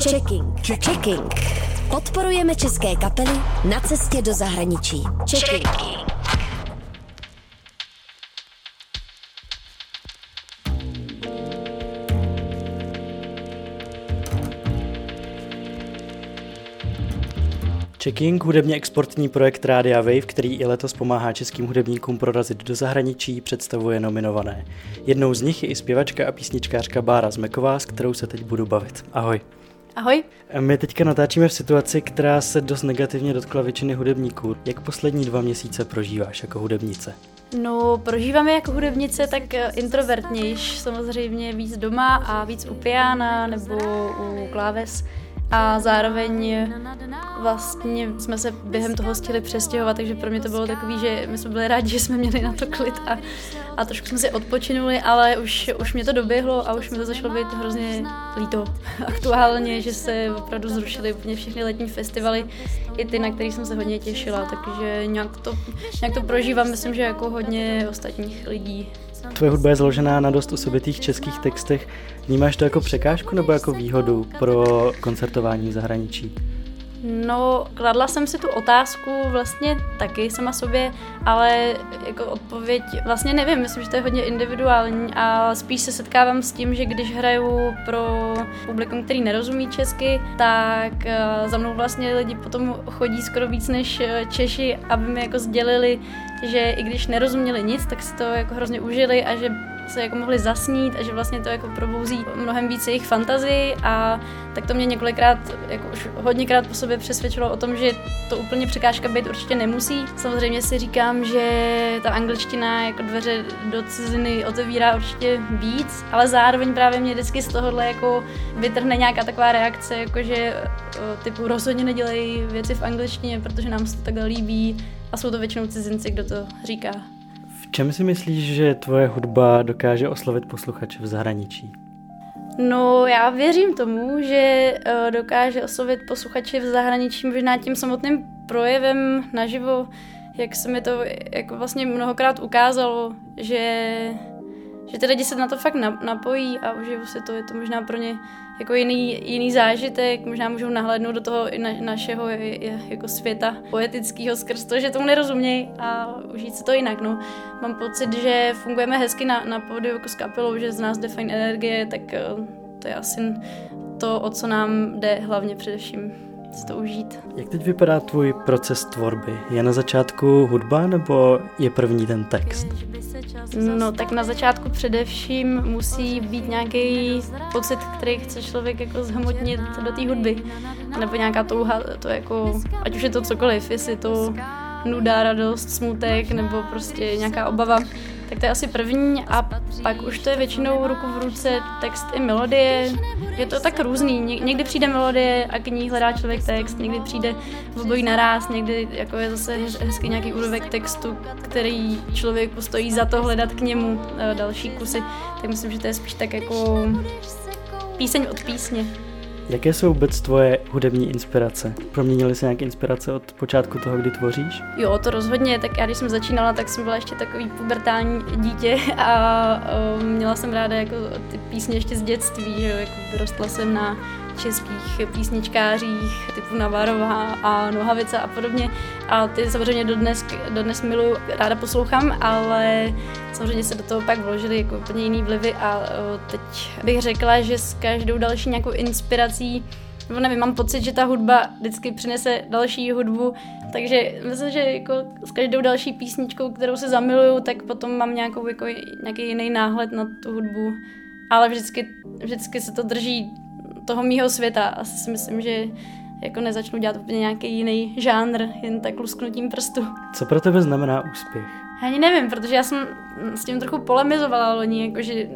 Checking. Checking. Podporujeme české kapely na cestě do zahraničí. Checking. Checking, hudebně exportní projekt Rádia Wave, který i letos pomáhá českým hudebníkům prorazit do zahraničí, představuje nominované. Jednou z nich je i zpěvačka a písničkářka Bára Zmeková, s kterou se teď budu bavit. Ahoj. Ahoj. My teďka natáčíme v situaci, která se dost negativně dotkla většiny hudebníků. Jak poslední dva měsíce prožíváš jako hudebnice? No, prožíváme jako hudebnice tak eh, introvertnějš, samozřejmě víc doma a víc u piana nebo u kláves a zároveň vlastně jsme se během toho chtěli přestěhovat, takže pro mě to bylo takový, že my jsme byli rádi, že jsme měli na to klid a, a trošku jsme si odpočinuli, ale už, už mě to doběhlo a už mi to začalo být hrozně líto aktuálně, že se opravdu zrušily úplně všechny letní festivaly, i ty, na které jsem se hodně těšila, takže nějak to, nějak to prožívám, myslím, že jako hodně ostatních lidí. Tvoje hudba je založená na dost osobitých českých textech. Vnímáš to jako překážku nebo jako výhodu pro koncertování v zahraničí? No, kladla jsem si tu otázku vlastně taky sama sobě, ale jako odpověď vlastně nevím, myslím, že to je hodně individuální a spíš se setkávám s tím, že když hraju pro publikum, který nerozumí česky, tak eh, za mnou vlastně lidi potom chodí skoro víc než eh, Češi, aby mi jako sdělili, že i když nerozuměli nic, tak si to jako hrozně užili a že se jako mohli zasnít a že vlastně to jako probouzí mnohem více jejich fantazii a tak to mě několikrát, jako už hodněkrát po sobě přesvědčilo o tom, že to úplně překážka být určitě nemusí. Samozřejmě si říkám, že ta angličtina jako dveře do ciziny otevírá určitě víc, ale zároveň právě mě vždycky z tohohle jako vytrhne nějaká taková reakce, jako že typu rozhodně nedělej věci v angličtině, protože nám se to takhle líbí a jsou to většinou cizinci, kdo to říká čem si myslíš, že tvoje hudba dokáže oslovit posluchače v zahraničí? No, já věřím tomu, že uh, dokáže oslovit posluchače v zahraničí možná tím samotným projevem naživo, jak se mi to jako vlastně mnohokrát ukázalo, že že ty lidi se na to fakt napojí a užijou si to, je to možná pro ně jako jiný, jiný zážitek, možná můžou nahlédnout do toho i na, našeho jako světa poetického skrz to, že tomu nerozumějí a užít si to jinak. No. Mám pocit, že fungujeme hezky na, na pódiu jako s kapelou, že z nás jde fajn energie, tak eh, to je asi to, o co nám jde hlavně především si to užít. Jak teď vypadá tvůj proces tvorby? Je na začátku hudba nebo je první ten text? No tak na začátku především musí být nějaký pocit, který chce člověk jako zhmotnit do té hudby. Nebo nějaká touha, to jako, ať už je to cokoliv, jestli to nuda, radost, smutek nebo prostě nějaká obava tak to je asi první a pak už to je většinou ruku v ruce text i melodie. Je to tak různý. Někdy přijde melodie a k ní hledá člověk text, někdy přijde v obojí naraz, někdy jako je zase hezký nějaký úrovek textu, který člověku stojí za to hledat k němu eh, další kusy. Tak myslím, že to je spíš tak jako píseň od písně. Jaké jsou vůbec tvoje hudební inspirace? Proměnily se nějaké inspirace od počátku toho, kdy tvoříš? Jo, to rozhodně. Tak já když jsem začínala, tak jsem byla ještě takový pubertální dítě a měla jsem ráda jako ty písně ještě z dětství, že jako vyrostla jsem na českých písničkářích typu Navarová a Nohavice a podobně. A ty samozřejmě dodnes, dodnes miluju, ráda poslouchám, ale samozřejmě se do toho pak vložily jako úplně jiný vlivy a teď bych řekla, že s každou další nějakou inspirací nebo nevím, mám pocit, že ta hudba vždycky přinese další hudbu, takže myslím, že jako s každou další písničkou, kterou se zamiluju, tak potom mám nějakou, jako, nějaký jiný náhled na tu hudbu. Ale vždycky, vždycky se to drží toho mýho světa. Asi si myslím, že jako nezačnu dělat úplně nějaký jiný žánr, jen tak lusknutím prstu. Co pro tebe znamená úspěch? Ani nevím, protože já jsem s tím trochu polemizovala loni, jakože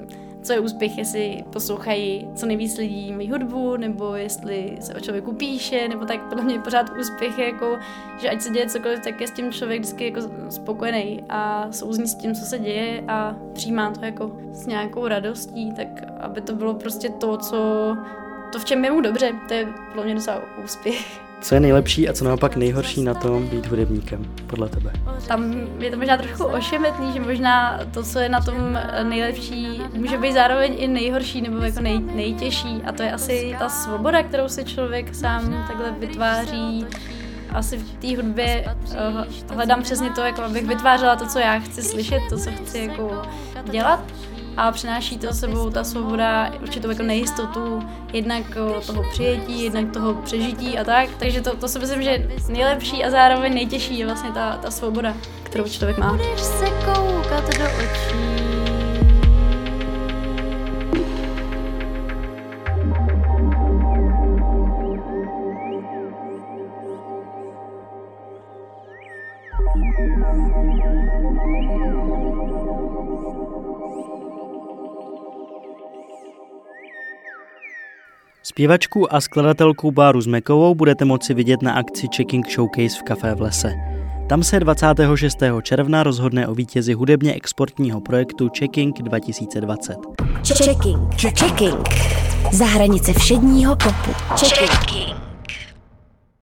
co je úspěch, jestli poslouchají co nejvíc lidí mý hudbu, nebo jestli se o člověku píše, nebo tak podle mě pořád úspěch je jako, že ať se děje cokoliv, tak je s tím člověk vždycky jako spokojený a souzní s tím, co se děje a přijímá to jako s nějakou radostí, tak aby to bylo prostě to, co to, v čem je mu dobře, to je pro mě docela úspěch. Co je nejlepší a co naopak nejhorší na tom být hudebníkem, podle tebe? Tam je to možná trochu ošemetný, že možná to, co je na tom nejlepší, může být zároveň i nejhorší nebo jako nej, nejtěžší. A to je asi ta svoboda, kterou si člověk sám takhle vytváří. Asi v té hudbě uh, hledám přesně to, jako abych vytvářela to, co já chci slyšet, to, co chci jako dělat a přináší to sebou ta svoboda určitou jako nejistotu, jednak toho přijetí, jednak toho přežití a tak. Takže to, to si myslím, že nejlepší a zároveň nejtěžší je vlastně ta, ta svoboda, kterou člověk má. Budeš se koukat do očí Zpěvačku a skladatelku Báru Zmekovou budete moci vidět na akci Checking Showcase v Café v lese. Tam se 26. června rozhodne o vítězi hudebně exportního projektu Checking 2020. Checking. Checking. Za hranice všedního popu. Checking.